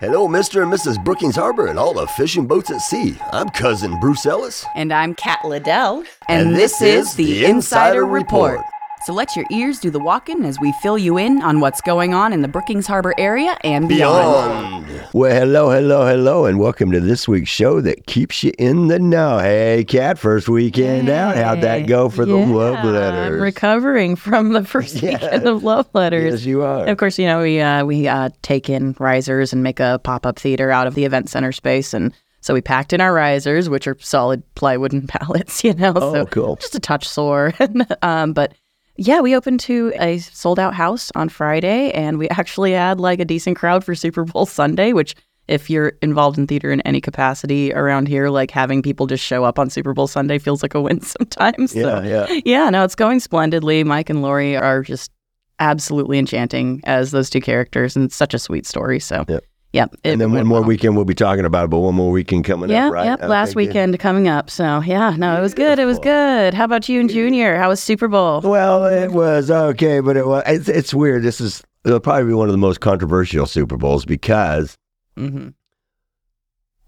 Hello, Mr. and Mrs. Brookings Harbor and all the fishing boats at sea. I'm cousin Bruce Ellis. And I'm Kat Liddell. And this is the Insider Report. So let your ears do the walking as we fill you in on what's going on in the Brookings Harbor area and beyond. Beyond. Well, hello, hello, hello, and welcome to this week's show that keeps you in the know. Hey, Kat, first weekend out. How'd that go for the love letters? I'm recovering from the first Yeah. weekend of love letters. Yes, you are. Of course, you know we uh, we uh, take in risers and make a pop up theater out of the event center space, and so we packed in our risers, which are solid plywood and pallets. You know, Oh, so cool. just a touch sore. um, but yeah, we opened to a sold out house on Friday, and we actually had like a decent crowd for Super Bowl Sunday, which. If you're involved in theater in any capacity around here, like having people just show up on Super Bowl Sunday feels like a win sometimes. So Yeah, yeah. yeah, no, it's going splendidly. Mike and Lori are just absolutely enchanting as those two characters, and it's such a sweet story. So, Yep. Yep. And then one more well. weekend we'll be talking about it, but one more weekend coming up, right? yep. Okay, Last good. weekend coming up. So, yeah, no, it was good. It was good. How about you and Junior? How was Super Bowl? Well, it was okay, but it was. It's, it's weird. This is it'll probably be one of the most controversial Super Bowls because hmm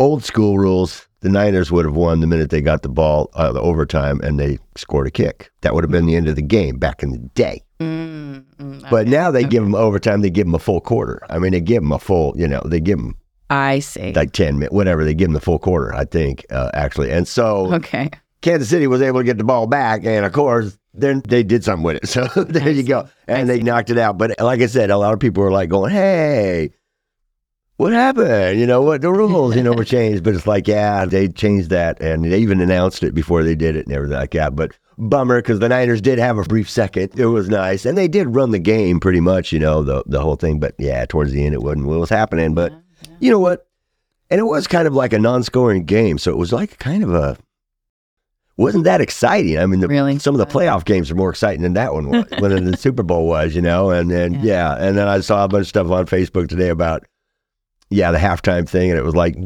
old school rules, the Niners would have won the minute they got the ball uh, the overtime and they scored a kick. That would have been the end of the game back in the day. Mm But now they give them overtime. They give them a full quarter. I mean, they give them a full. You know, they give them I see. like ten minutes, whatever. They give them the full quarter. I think uh, actually, and so Okay. Kansas City was able to get the ball back, and of course, then they did something with it. So there I you see. go, I and they knocked it out. But like I said, a lot of people were like going, "Hey." What happened? You know what the rules? You know were changed, but it's like yeah, they changed that, and they even announced it before they did it and everything like that. But bummer because the Niners did have a brief second. It was nice, and they did run the game pretty much. You know the the whole thing, but yeah, towards the end it wasn't what was happening. But you know what? And it was kind of like a non-scoring game, so it was like kind of a wasn't that exciting. I mean, the, Really? some of the playoff games are more exciting than that one was, when the Super Bowl was, you know. And then yeah. and then I saw a bunch of stuff on Facebook today about yeah the halftime thing, and it was like.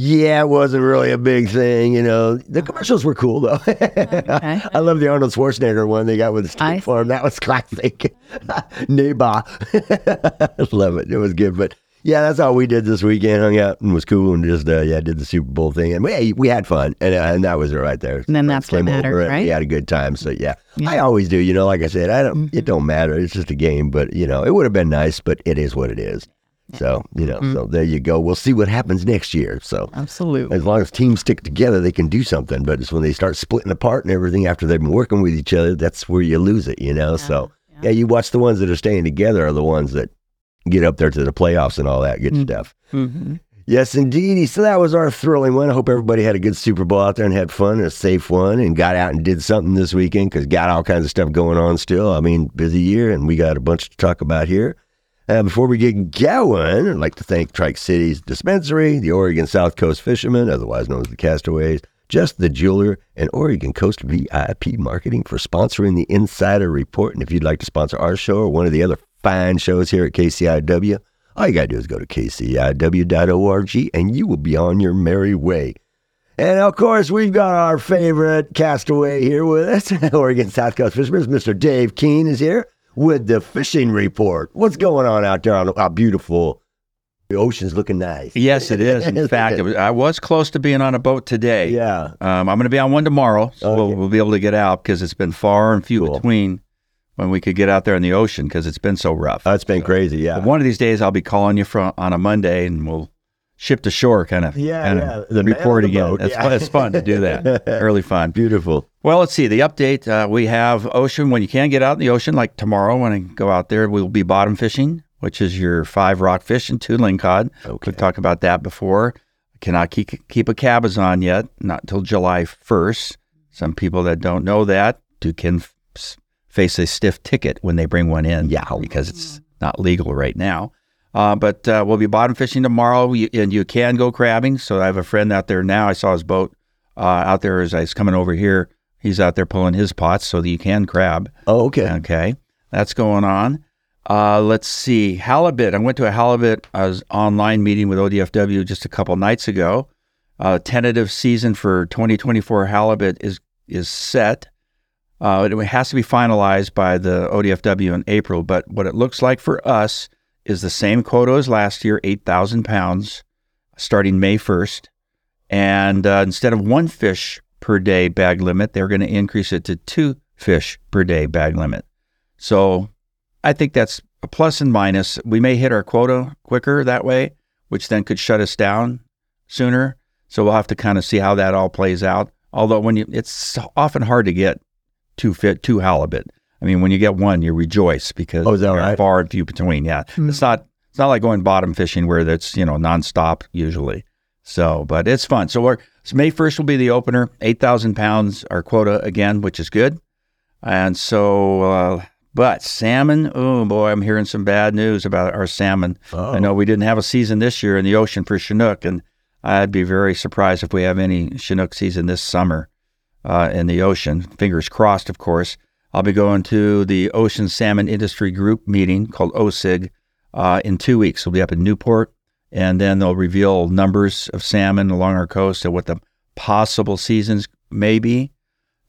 Yeah, it wasn't really a big thing, you know. The commercials were cool though. I love the Arnold Schwarzenegger one they got with the State I- Farm. That was classic. Neighbor. love it. It was good. But yeah, that's all we did this weekend. Hung out and was cool and just uh, yeah, did the Super Bowl thing and we we had fun and uh, and that was it right there. And then that's what over right? We had a good time. So yeah, Yeah. I always do. You know, like I said, I don't. Mhm. It don't matter. It's just a game. But you know, it would have been nice. But it is what it is. So you know, Mm-hmm. so there you go. We'll see what happens next year. So Absolutely. as long as teams stick together, they can do something. But it's when they start splitting apart and everything after they've been working with each other, that's where you lose it, you know? so, yeah. you watch the ones that are staying together are the ones that get up there to the playoffs and all that good Mm. stuff. hmm Yes, indeed. So that was our thrilling one. I hope everybody had a good Super Bowl out there and had fun and a safe one and got out and did something this weekend because got all kinds of stuff going on still. I mean, busy year and we got a bunch to talk about here. Uh, before we get going, I'd like to thank Trike City's Dispensary, the Oregon South Coast Fishermen, otherwise known as the Castaways, Just the Jeweler, and Oregon Coast VIP Marketing for sponsoring the Insider Report. And if you'd like to sponsor our show or one of the other fine shows here at KCIW, all you got to do is go to kciw.org and you will be on your merry way. And of course, we've got our favorite castaway here with us, Oregon South Coast Fishermen. Mr. Dave Kuehn is here with the fishing report. What's going on out there on how beautiful the ocean's looking nice? Yes, it is. In fact, it was, I was close to being on a boat today. Yeah. Um, I'm going to be on one tomorrow, so we'll, we'll be able to get out because it's been far and few Cool. between when we could get out there in the ocean because it's been so rough. That's been crazy. Yeah. One of these days, I'll be calling you from on a Monday, and we'll ship to shore, kind of, Yeah, kind yeah. of The report the again. It's, yeah. fun, it's fun to do that. Early fun. Beautiful. Well, let's see the update. Uh, we have ocean when you can get out in the ocean, like tomorrow when I go out there, we'll be bottom fishing, which is your five rock fish and two lingcod. Okay. We talked about that before. Cannot keep keep a cabezon yet, not until July first. Some people that don't know that do can face a stiff ticket when they bring one in, Yeah. because it's not legal right now. Uh, but uh, we'll be bottom fishing tomorrow, and you can go crabbing. So I have a friend out there now. I saw his boat uh, out there as I was coming over here. He's out there pulling his pots so that you can crab. Oh, okay. Okay, that's going on. Uh, let's see, halibut. I went to a halibut uh, online meeting with ODFW just a couple nights ago. Uh, tentative season for 2024 halibut is is set. Uh, it has to be finalized by the ODFW in April. But what it looks like for us is the same quota as last year, 8,000 pounds, starting May 1st. And uh, instead of one fish per day bag limit, they're going to increase it to two fish per day bag limit. So I think that's a plus and minus. We may hit our quota quicker that way, which then could shut us down sooner. So we'll have to kind of see how that all plays out. Although when you, it's often hard to get two fit, two halibut. I mean, when you get one, you rejoice because Oh, is that they're right? far and few between. Yeah, it's not it's not like going bottom fishing where that's you know nonstop usually. So, but it's fun. So we're so May first will be the opener. Eight thousand pounds our quota again, which is good. And so, uh, but salmon. Oh boy, I'm hearing some bad news about our salmon. Oh. I know we didn't have a season this year in the ocean for Chinook, and I'd be very surprised if we have any Chinook season this summer uh, in the ocean. Fingers crossed, of course. I'll be going to the Ocean Salmon Industry Group meeting called OSIG uh, in two weeks. We'll be up in Newport, and then they'll reveal numbers of salmon along our coast and what the possible seasons may be,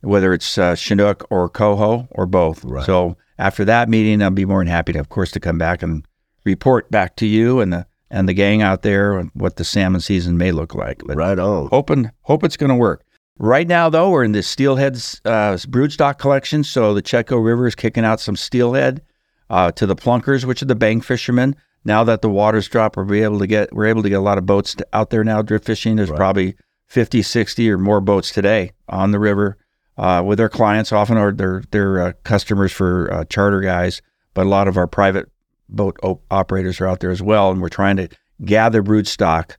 whether it's uh, Chinook or Coho or both. Right. So after that meeting, I'll be more than happy to, of course, to come back and report back to you and the and the gang out there and what the salmon season may look like. But Right on. hoping hope it's going to work. Right now, though, we're in the steelhead uh, broodstock collection, so the Chetco River is kicking out some steelhead uh, to the plunkers, which are the bank fishermen. Now that the water's drop, we'll be able to get we're able to get a lot of boats out there now drift fishing. There's probably 50, 60 or more boats today on the river uh, with their clients. Often or their their uh, customers for uh, charter guys, but a lot of our private boat op- operators are out there as well, and we're trying to gather broodstock,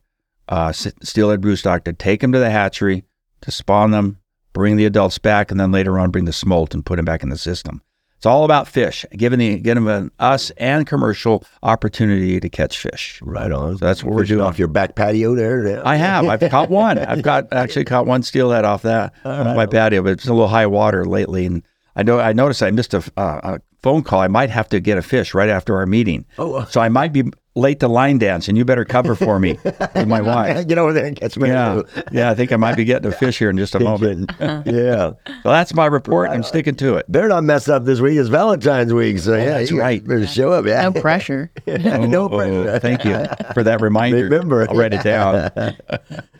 uh, steelhead broodstock, to take them to the hatchery to spawn them, bring the adults back, and then later on bring the smolt and put them back in the system. It's all about fish, giving the giving an us and commercial opportunity to catch fish. Right on. So that's what we're doing. off your back patio there. Yeah. I have. I've caught one. I've got actually caught one steelhead off that off my patio, but it's a little high water lately, and I know I noticed I missed a, uh, a phone call. I might have to get a fish right after our meeting, Oh, uh. so I might be late to line dance, and you better cover for me with my wife. Get over there and catch me. Yeah, yeah. I think I might be getting a fish here in just a moment. yeah. So that's my report. I'm sticking to it. Better not mess up this week. It's Valentine's week. So, yeah. that's you right. Better show up. Yeah. No pressure. no Oh, pressure. thank you for that reminder. Remember. I'll write it down.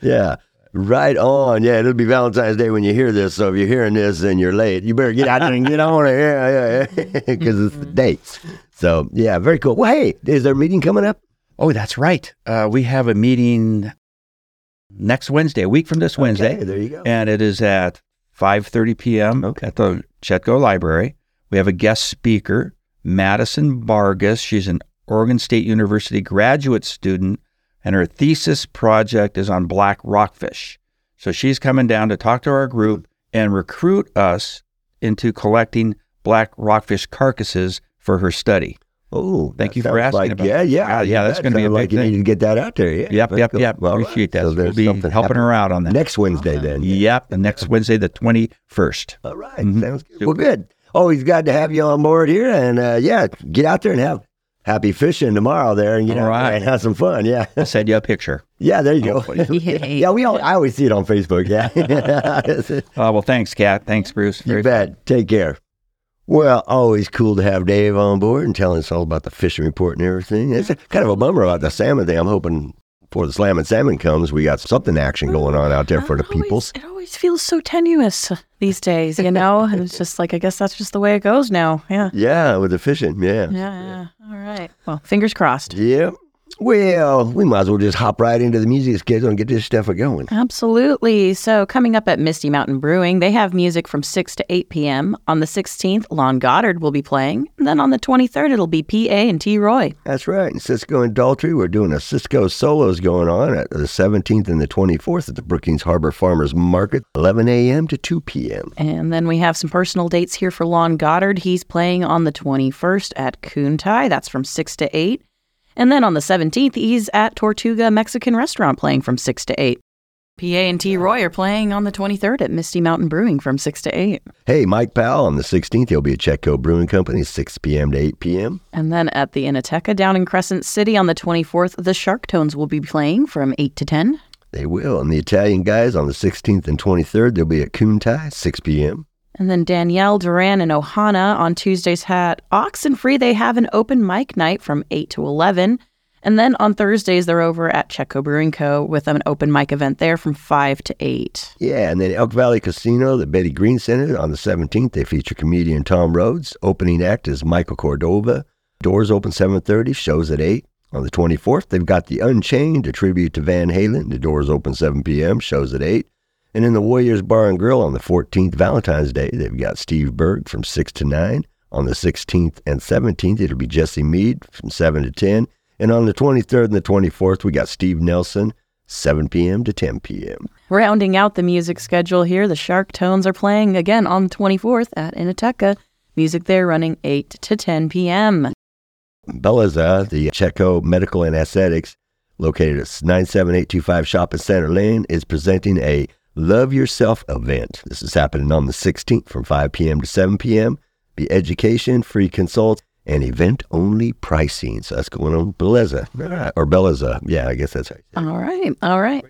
Yeah. Right on. Yeah, it'll be Valentine's Day when you hear this. So if you're hearing this and you're late, you better get out there and get on it. Yeah, yeah, yeah. Because it's the date. So, yeah, very cool. Well, hey, is there a meeting coming up? Oh, that's right. Uh, we have a meeting next Wednesday, a week from this Wednesday. Okay, there you go. and it is at 5:30 p.m. Okay. at the Chetco Library. We have a guest speaker, Madison Vargas. She's an Oregon State University graduate student, and her thesis project is on black rockfish. So she's coming down to talk to our group and recruit us into collecting black rockfish carcasses for her study. Oh, Thank you for asking like, about Yeah, yeah, Yeah, yeah, that's That gonna be a big like you thing. need to get that out there. Yeah, Yep, yep, yep. Well, Appreciate that. So we'll be helping happening her out on that. next Wednesday then. Yep, the next Wednesday, the 21st. All right, Mhm. sounds good. Well, good. Always glad to have you on board here, and uh, yeah, get out there and have happy fishing tomorrow there, and get All out right. and have some fun. Yeah, I'll send you a picture. yeah. There you go. Yay. yeah, we all. I always see it on Facebook. Yeah. Uh, well, thanks, Kat. Thanks, Bruce. You Very bet. Take care. Well, always cool to have Dave on board and telling us all about the fishing report and everything. It's a, kind of a bummer about the salmon thing. I'm hoping before the slam and salmon comes, we got something action going on out there for the peoples. It always feels so tenuous these days, you know? and it's just like, I guess that's just the way it goes now. Yeah. Yeah, with the fishing. Yeah. Yeah, yeah. All right. Well, fingers crossed. Yep. Well, we might as well just hop right into the music schedule and get this stuff going. Absolutely. So, coming up at Misty Mountain Brewing, they have music from 6 to 8 p.m. On the 16th, Lon Goddard will be playing. And then on the 23rd, it'll be PA and T. Roy. That's right. In Cisco and Daltrey, we're doing a Cisco solos going on at the 17th and the 24th at the Brookings Harbor Farmers Market, 11 a.m. to 2 p.m. And then we have some personal dates here for Lon Goddard. He's playing on the 21st at Kuntai. That's from 6 to 8. And then on the 17th, he's at Tortuga Mexican Restaurant playing from 6 to 8. PA and T. Roy are playing on the 23rd at Misty Mountain Brewing from 6 to 8. Hey, Mike Powell on the 16th, he'll be at Chetco Brewing Company, 6 p.m. to 8 p.m. And then at the Inateca down in Crescent City on the 24th, the Shark Tones will be playing from 8 to 10. They will. And the Italian guys on the 16th and 23rd, they'll be at Kuntai, 6 p.m. And then Danielle, Duran, and Ohana on Tuesdays at Oxenfree. They have an open mic night from 8 to 11. And then on Thursdays, they're over at Chetco Brewing Co. with an open mic event there from 5 to 8. Yeah, and then Elk Valley Casino, the Betty Green Center, on the 17th, they feature comedian Tom Rhodes. Opening act is Michael Cordova. Doors open 7.30, shows at 8. On the 24th, they've got The Unchained, a tribute to Van Halen. The doors open 7 p.m., shows at 8. And in the Warriors Bar and Grill on the 14th, Valentine's Day, they've got Steve Berg from 6 to 9. On the 16th and 17th, it'll be Jesse Mead from 7 to 10. And on the 23rd and the 24th, we got Steve Nelson, 7 p.m. to 10 p.m. Rounding out the music schedule here, the Shark Tones are playing again on the 24th at Inateca. Music there running 8 to 10 p.m. Bellaza, the Chetco Medical and Aesthetics, located at 97825 Shopping Center Lane, is presenting a Love Yourself event. This is happening on the 16th from 5 p.m. to 7 p.m. Be education, free consults, and event only pricing. So that's going on Belleza. Or Bellaza. Yeah, I guess that's right. All right. All right.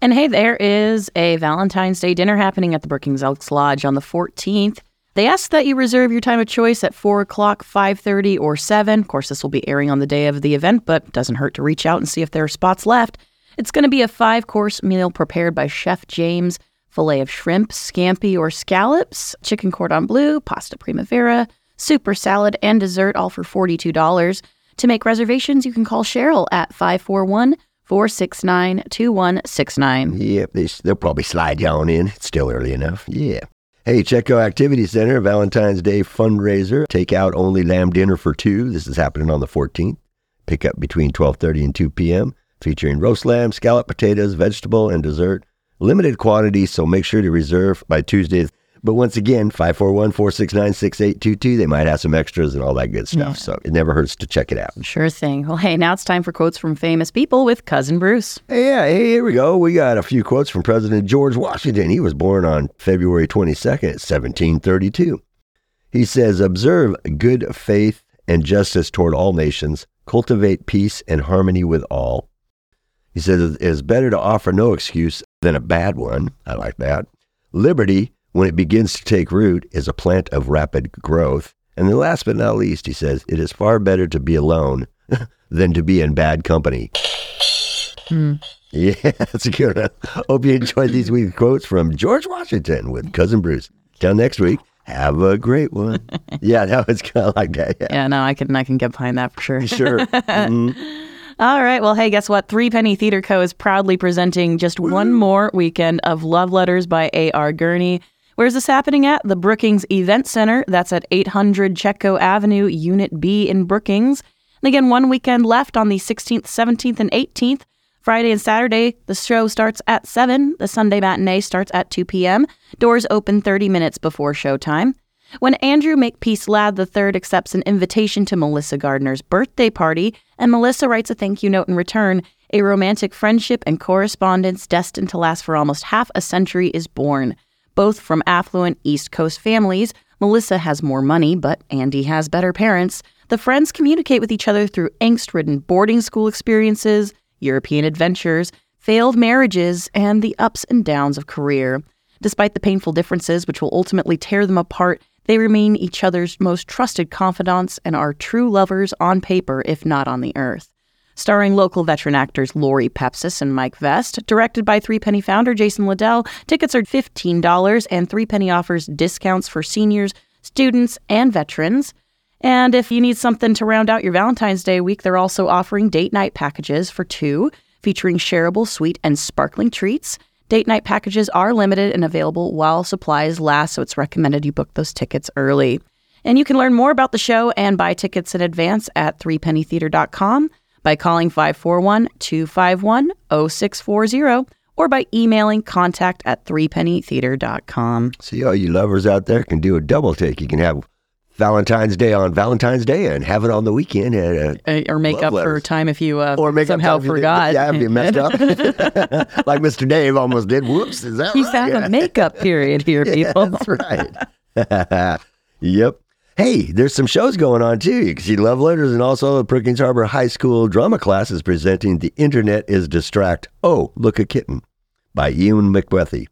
And hey, there is a Valentine's Day dinner happening at the Brookings Elks Lodge on the 14th. They ask that you reserve your time of choice at 4 o'clock, 5.30, or 7. Of course, this will be airing on the day of the event, but doesn't hurt to reach out and see if there are spots left. It's going to be a five-course meal prepared by Chef James, filet of shrimp, scampi or scallops, chicken cordon bleu, pasta primavera, super salad, and dessert, all for $42. To make reservations, you can call Cheryl at 541 469 2169. Yep, they, they'll probably slide you on in. It's still early enough. Yeah. Hey, Chetco Activity Center, Valentine's Day fundraiser. Take out only lamb dinner for two. This is happening on the 14th. Pick up between 12:30 and 2 p.m. Featuring roast lamb, scallop potatoes, vegetable, and dessert. Limited quantity, so make sure to reserve by Tuesday. But once again, 541 469 6822. They might have some extras and all that good stuff. So it never hurts to check it out. Sure thing. Well, hey, now it's time for quotes from famous people with Cousin Bruce. Hey, yeah, hey, here we go. We got a few quotes from President George Washington. He was born on February 22nd, 1732. He says, Observe good faith and justice toward all nations, cultivate peace and harmony with all. He says, It is better to offer no excuse than a bad one. I like that. Liberty when it begins to take root, is a plant of rapid growth. And then last but not least, he says, it is far better to be alone than to be in bad company. Hmm. Yeah, that's a good one. Hope you enjoyed these week's quotes from George Washington with Cousin Bruce. Till next week, have a great one. yeah, that was kind of like that. Yeah. yeah, no, I can I can get behind that for sure. Sure. Mm-hmm. All right. Well, hey, guess what? Three Penny Theater Co. is proudly presenting just one more weekend of Love Letters by A.R. Gurney. Where's this happening at? The Brookings Event Center. That's at 800 Chetco Avenue, Unit B in Brookings. And again, one weekend left on the 16th, 17th, and 18th. Friday and Saturday, the show starts at 7. The Sunday matinee starts at 2 p.m. Doors open 30 minutes before showtime. When Andrew Makepeace Ladd III accepts an invitation to Melissa Gardner's birthday party, and Melissa writes a thank you note in return, a romantic friendship and correspondence destined to last for almost half a century is born both from affluent East Coast families. Melissa has more money, but Andy has better parents. The friends communicate with each other through angst ridden boarding school experiences, European adventures, failed marriages, and the ups and downs of career. Despite the painful differences which will ultimately tear them apart, they remain each other's most trusted confidants and are true lovers on paper, if not on the earth starring local veteran actors Lori Pepsis and Mike Vest. Directed by Three Penny founder Jason Liddell, tickets are $15, and Three Penny offers discounts for seniors, students, and veterans. And if you need something to round out your Valentine's Day week, they're also offering date night packages for two, featuring shareable, sweet, and sparkling treats. Date night packages are limited and available while supplies last, so it's recommended you book those tickets early. And you can learn more about the show and buy tickets in advance at threepennytheater.com by calling 541 251 0640 or by emailing contact at threepennytheater.com. See, all you lovers out there can do a double take. You can have Valentine's Day on Valentine's Day and have it on the weekend. At, uh, or make up letters. for time if you uh, or make somehow up forgot. Yeah, if you messed up. like Mr. Dave almost did. Whoops, is that He's right? had a makeup period here, people. That's right. yep. Hey, there's some shows going on too. You can see Love Letters and also the Brookings Harbor High School drama class is presenting The Internet is Distract. Oh, Look a Kitten by Ian McWethy.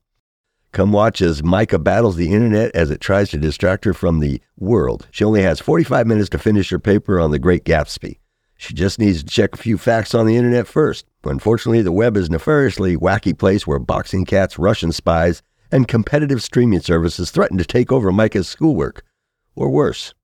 Come watch as Micah battles the internet as it tries to distract her from the world. She only has 45 minutes to finish her paper on the Great Gatsby. She just needs to check a few facts on the internet first. Unfortunately, the web is a nefariously wacky place where boxing cats, Russian spies, and competitive streaming services threaten to take over Micah's schoolwork, or worse.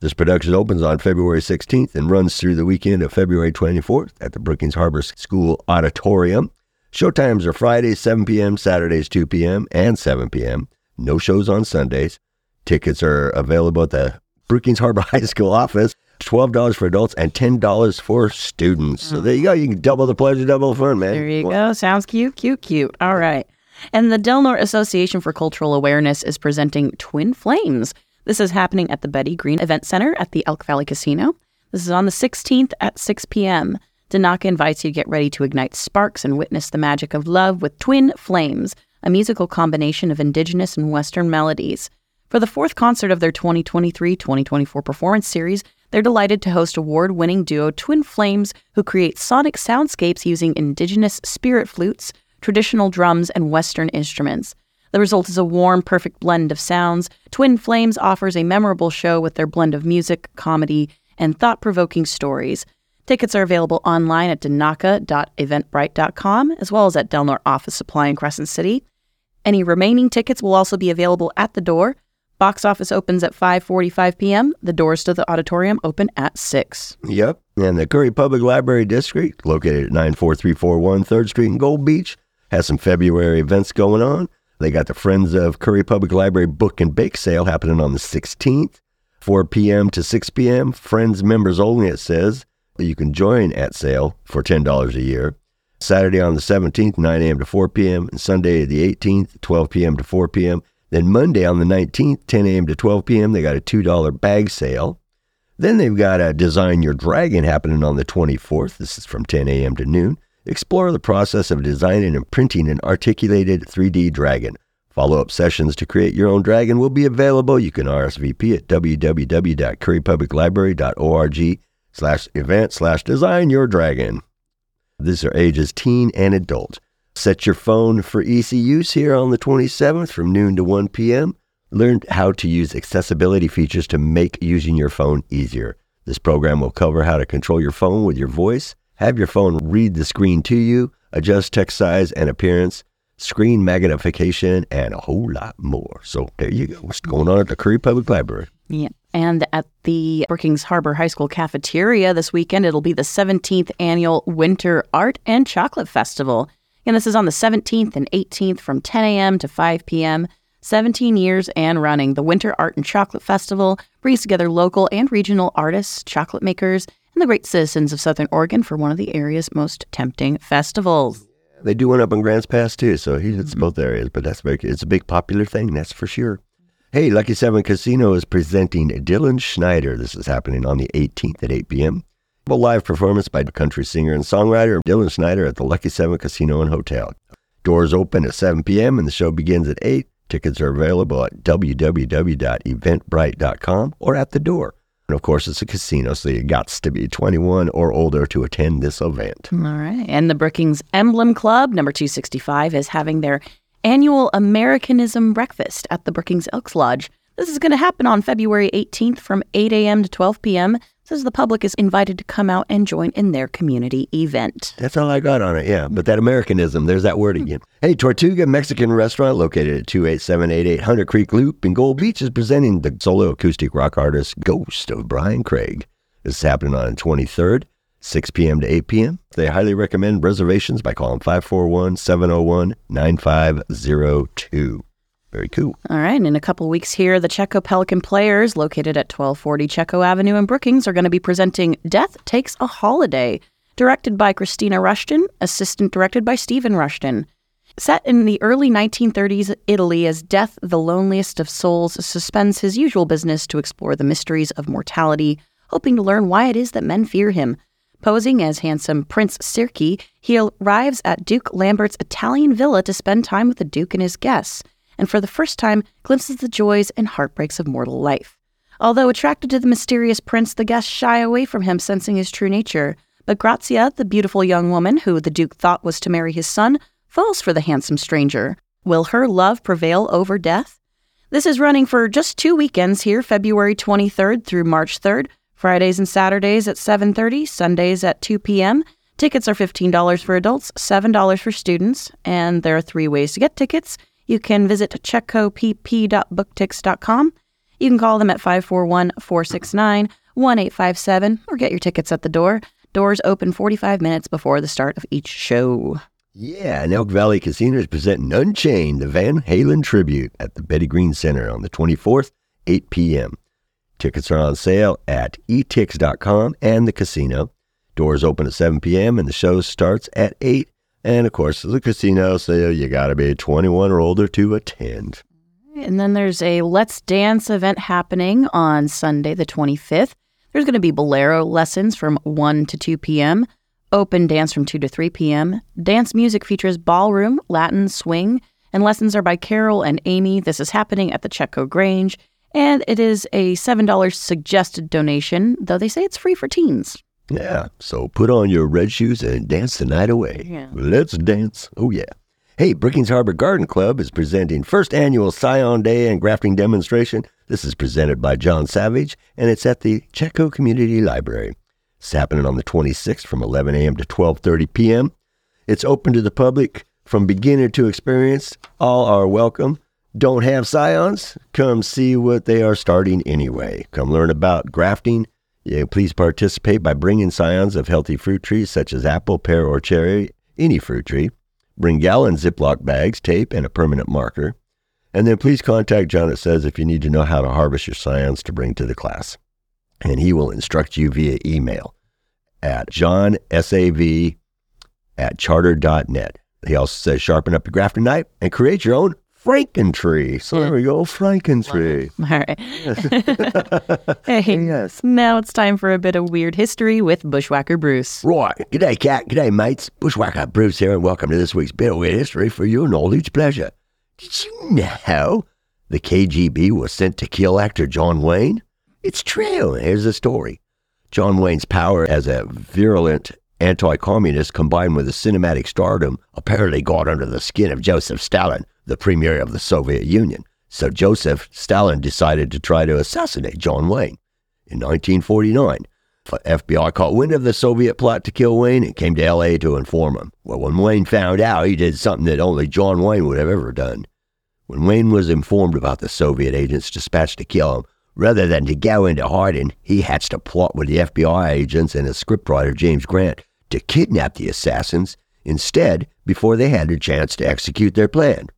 This production opens on February 16th and runs through the weekend of February 24th at the Brookings Harbor School Auditorium. Showtimes are Fridays 7 p.m., Saturdays 2 p.m., and 7 p.m. No shows on Sundays. Tickets are available at the Brookings Harbor High School office. $12 for adults and $10 for students. So hmm. there you go. You can double the pleasure, double the fun, man. There you go. Sounds cute, cute, cute. All right. And the Del Norte Association for Cultural Awareness is presenting Twin Flames. This is happening at the Betty Green Event Center at the Elk Valley Casino. This is on the 16th at 6 p.m. Danaka invites you to get ready to ignite sparks and witness the magic of love with Twin Flames, a musical combination of indigenous and Western melodies. For the fourth concert of their 2023 2024 performance series, they're delighted to host award winning duo Twin Flames, who create sonic soundscapes using indigenous spirit flutes, traditional drums, and Western instruments. The result is a warm, perfect blend of sounds. Twin Flames offers a memorable show with their blend of music, comedy, and thought provoking stories. Tickets are available online at danaka.eventbrite.com as well as at Del Norte Office Supply in Crescent City. Any remaining tickets will also be available at the door. Box office opens at 5:45 p.m. The doors to the auditorium open at 6. Yep. And the Curry Public Library District, located at 94341 3rd Street in Gold Beach, has some February events going on. They got the Friends of Curry Public Library Book and Bake Sale happening on the 16th, 4 p.m. to 6 p.m. Friends members only, it says. You can join at sale for $10 a year. Saturday on the 17th, 9 a.m. to 4 p.m., and Sunday the 18th, 12 p.m. to 4 p.m. Then Monday on the 19th, 10 a.m. to 12 p.m., they got a $2 bag sale. Then they've got a Design Your Dragon happening on the 24th. This is from 10 a.m. to noon. Explore the process of designing and printing an articulated 3D dragon. Follow up sessions to create your own dragon will be available. You can RSVP at www.currypubliclibrary.org slash event slash design your dragon. These are ages teen and adult. Set your phone for easy use here on the 27th from noon to 1 p.m. Learn how to use accessibility features to make using your phone easier. This program will cover how to control your phone with your voice, have your phone read the screen to you, adjust text size and appearance, screen magnification, and a whole lot more. So there you go. What's going on at the Curry Public Library? Yeah. And at the Brookings Harbor High School cafeteria this weekend, it'll be the 17th annual Winter Art and Chocolate Festival. And this is on the 17th and 18th from 10 a.m. to 5 p.m. 17 years and running, the Winter Art and Chocolate Festival brings together local and regional artists, chocolate makers, and the great citizens of Southern Oregon for one of the area's most tempting festivals. They do one up in Grants Pass too, so he hits mm-hmm. both areas. But that's very, it's a big popular thing, that's for sure. Hey, Lucky Seven Casino is presenting Dylan Schneider. This is happening on the 18th at 8 p.m. A live performance by country singer and songwriter Dylan Schneider at the Lucky Seven Casino and Hotel. Doors open at 7 p.m. and the show begins at 8. Tickets are available at www.eventbrite.com or at the door. And of course, it's a casino, so you got to be 21 or older to attend this event. All right. And the Brookings Emblem Club, number 265, is having their annual Americanism breakfast at the Brookings Elks Lodge. This is going to happen on February 18th from 8 a.m. to 12 p.m says the public is invited to come out and join in their community event. That's all I got on it, yeah. But that Americanism, there's that word again. Hey, Tortuga Mexican Restaurant, located at 28788 Hunter Creek Loop in Gold Beach, is presenting the solo acoustic rock artist Ghost of Brian Craig. This is happening on the 23rd, 6 p.m. to 8 p.m. They highly recommend reservations by calling 541 701 9502. Very cool. All right. And in a couple weeks here, the Chetco Pelican Players, located at 1240 Chetco Avenue in Brookings, are going to be presenting Death Takes a Holiday, directed by Christina Rushton, assistant directed by Stephen Rushton. Set in the early 1930s Italy as Death, the loneliest of souls, suspends his usual business to explore the mysteries of mortality, hoping to learn why it is that men fear him. Posing as handsome Prince Sirki, he arrives at Duke Lambert's Italian villa to spend time with the Duke and his guests and for the first time glimpses the joys and heartbreaks of mortal life. Although attracted to the mysterious prince, the guests shy away from him, sensing his true nature. But Grazia, the beautiful young woman who the Duke thought was to marry his son, falls for the handsome stranger. Will Her Love Prevail Over Death? This is running for just two weekends here, February 23rd through March 3rd, Fridays and Saturdays at 7:30, Sundays at 2 p.m. Tickets are $15 for adults, $7 for students, and there are three ways to get tickets. You can visit chetcopp.booktix.com. You can call them at 541 469 1857 or get your tickets at the door. Doors open 45 minutes before the start of each show. Yeah, and Elk Valley Casino is presenting Unchained, the Van Halen tribute at the Betty Green Center on the 24th, 8 p.m. Tickets are on sale at etix.com and the casino. Doors open at 7 p.m. and the show starts at 8. And of course, the casino, so you got to be 21 or older to attend. And then there's a Let's Dance event happening on Sunday, the 25th. There's going to be bolero lessons from 1 to 2 p.m., open dance from 2 to 3 p.m. Dance music features ballroom, Latin, swing, and lessons are by Carol and Amy. This is happening at the Chetco Grange, and it is a $7 suggested donation, though they say it's free for teens. Yeah, so put on your red shoes and dance the night away. Yeah. Let's dance. Oh, yeah. Hey, Brookings Harbor Garden Club is presenting first annual Scion Day and grafting demonstration. This is presented by John Savage, and it's at the Chetco Community Library. It's happening on the 26th from 11 a.m. to 12:30 p.m. It's open to the public from beginner to experienced. All are welcome. Don't have scions? Come see what they are starting anyway. Come learn about grafting. Yeah, please participate by bringing scions of healthy fruit trees such as apple, pear, or cherry, any fruit tree. Bring gallon Ziploc bags, tape, and a permanent marker. And then please contact John, it says, if you need to know how to harvest your scions to bring to the class. And he will instruct you via email at johnsav at charter.net. He also says, sharpen up your grafting knife and create your own Frankentree. So there we go, Frankentree. All right. hey, Yes. now it's time for a bit of weird history with Bushwhacker Bruce. Right. G'day, Kat. G'day, mates. Bushwhacker Bruce here, and welcome to this week's Bit of Weird History for your knowledge pleasure. Did you know the KGB was sent to kill actor John Wayne? It's true. Here's the story. John Wayne's power as a virulent anti-communist combined with his cinematic stardom apparently got under the skin of Joseph Stalin, the premier of the Soviet Union. So Joseph Stalin decided to try to assassinate John Wayne. In 1949, the FBI caught wind of the Soviet plot to kill Wayne and came to L.A. to inform him. Well, when Wayne found out, he did something that only John Wayne would have ever done. When Wayne was informed about the Soviet agents dispatched to kill him, rather than to go into hiding, he hatched a plot with the FBI agents and his scriptwriter James Grant to kidnap the assassins instead before they had a chance to execute their plan.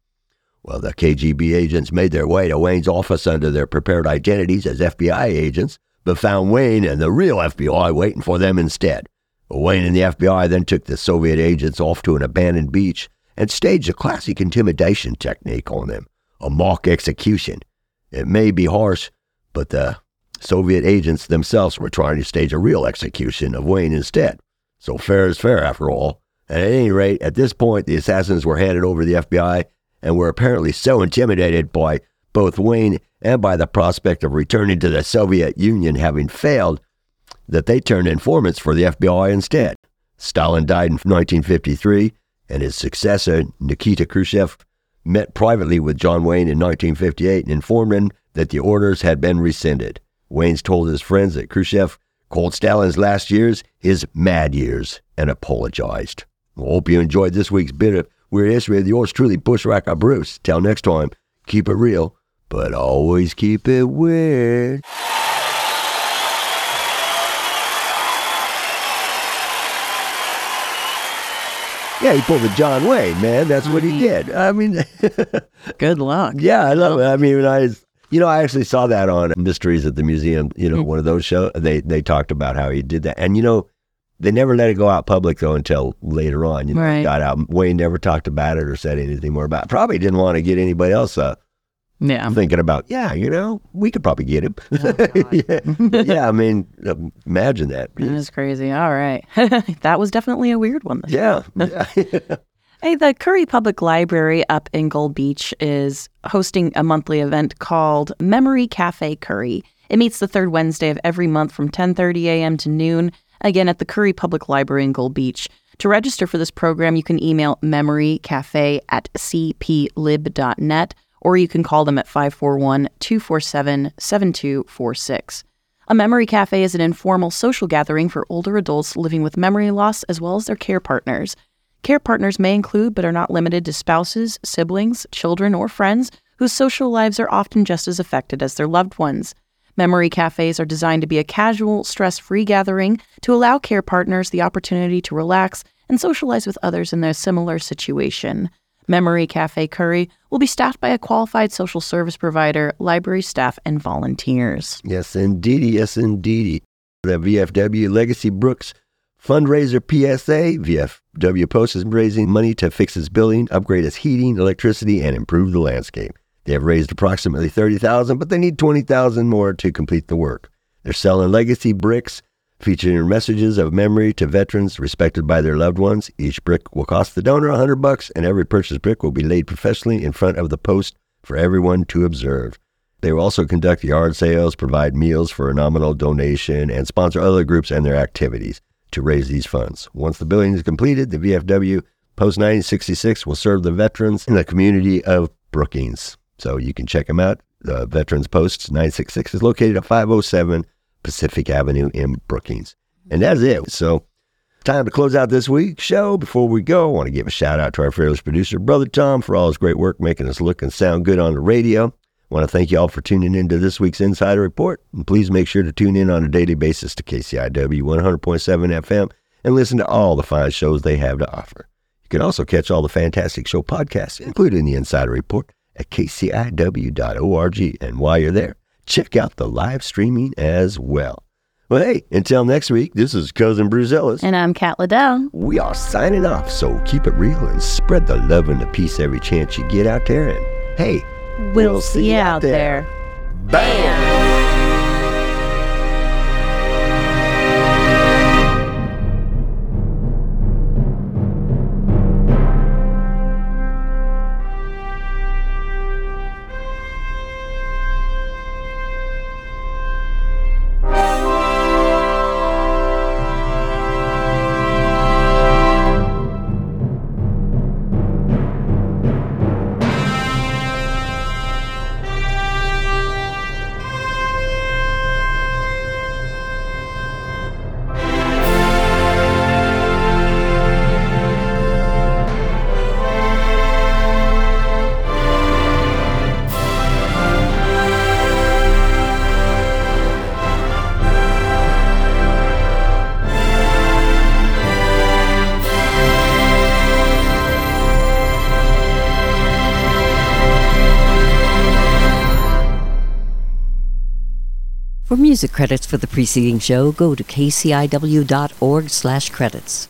Well, the KGB agents made their way to Wayne's office under their prepared identities as FBI agents, but found Wayne and the real FBI waiting for them instead. Wayne and the FBI then took the Soviet agents off to an abandoned beach and staged a classic intimidation technique on them a mock execution. It may be harsh, but the Soviet agents themselves were trying to stage a real execution of Wayne instead. So fair is fair after all. And at any rate, at this point, the assassins were handed over to the FBI and were apparently so intimidated by both Wayne and by the prospect of returning to the Soviet Union having failed that they turned informants for the FBI instead. Stalin died in 1953, and his successor, Nikita Khrushchev, met privately with John Wayne in 1958 and informed him that the orders had been rescinded. Wayne's told his friends that Khrushchev called Stalin's last years his mad years and apologized. I hope you enjoyed this week's bit of weird history with yours truly, Bushwhacker Bruce. Till next time, keep it real, but always keep it weird. Yeah, he pulled the John Wayne, man. That's what he mm-hmm. did. I mean, Good luck. yeah, I love it. I mean, I you know, I actually saw that on Mysteries at the Museum. You know, mm-hmm. one of those shows. They they talked about how he did that, and you know, they never let it go out public though until later on. You know, Right. got out. Wayne never talked about it or said anything more about. it. Probably didn't want to get anybody else uh, Yeah. thinking about. Yeah, you know, we could probably get him. yeah. yeah, I mean, imagine that. That is crazy. All right. that was definitely a weird one. this Yeah, yeah. Hey, the Curry Public Library up in Gold Beach is hosting a monthly event called Memory Cafe Curry. It meets the third Wednesday of every month from 10:30 a.m. to noon, again at the Curry Public Library in Gold Beach. To register for this program, you can email memorycafe at cplib.net or you can call them at 541 247 7246. A memory cafe is an informal social gathering for older adults living with memory loss as well as their care partners. Care partners may include, but are not limited to, spouses, siblings, children, or friends whose social lives are often just as affected as their loved ones. Memory cafes are designed to be a casual, stress free gathering to allow care partners the opportunity to relax and socialize with others in their similar situation. Memory Cafe Curry will be staffed by a qualified social service provider, library staff, and volunteers. Yes, indeedy. Yes, indeedy. The VFW Legacy Brooks fundraiser PSA. VFW Post is raising money to fix its building, upgrade its heating, electricity, and improve the landscape. They have raised approximately 30000 but they need 20000 more to complete the work. They're selling legacy bricks featuring messages of memory to veterans respected by their loved ones. Each brick will cost the donor a hundred bucks, and every purchased brick will be laid professionally in front of the post for everyone to observe. They will also conduct yard sales, provide meals for a nominal donation, and sponsor other groups and their activities to raise these funds. Once the building is completed, the VFW Post 966 will serve the veterans in the community of Brookings. So you can check them out. The Veterans Post 966 is located at 507 Pacific Avenue in Brookings. And that's it. So, time to close out this week's show. Before we go, I want to give a shout out to our fearless producer, Brother Tom, for all his great work making us look and sound good on the radio. I want to thank you all for tuning in to this week's Insider Report. And please make sure to tune in on a daily basis to KCIW 100.7 FM and listen to all the fine shows they have to offer. You can also catch all the fantastic show podcasts, including the Insider Report, at kciw.org. And while you're there, check out the live streaming as well. Well, hey, until next week, this is Cousin Bruce Ellis. And I'm Kat Liddell. We are signing off, so keep it real and spread the love and the peace every chance you get out there. And hey, we'll, we'll see you out there. there. Bam! Music credits for the preceding show, go to kciw.org slash credits.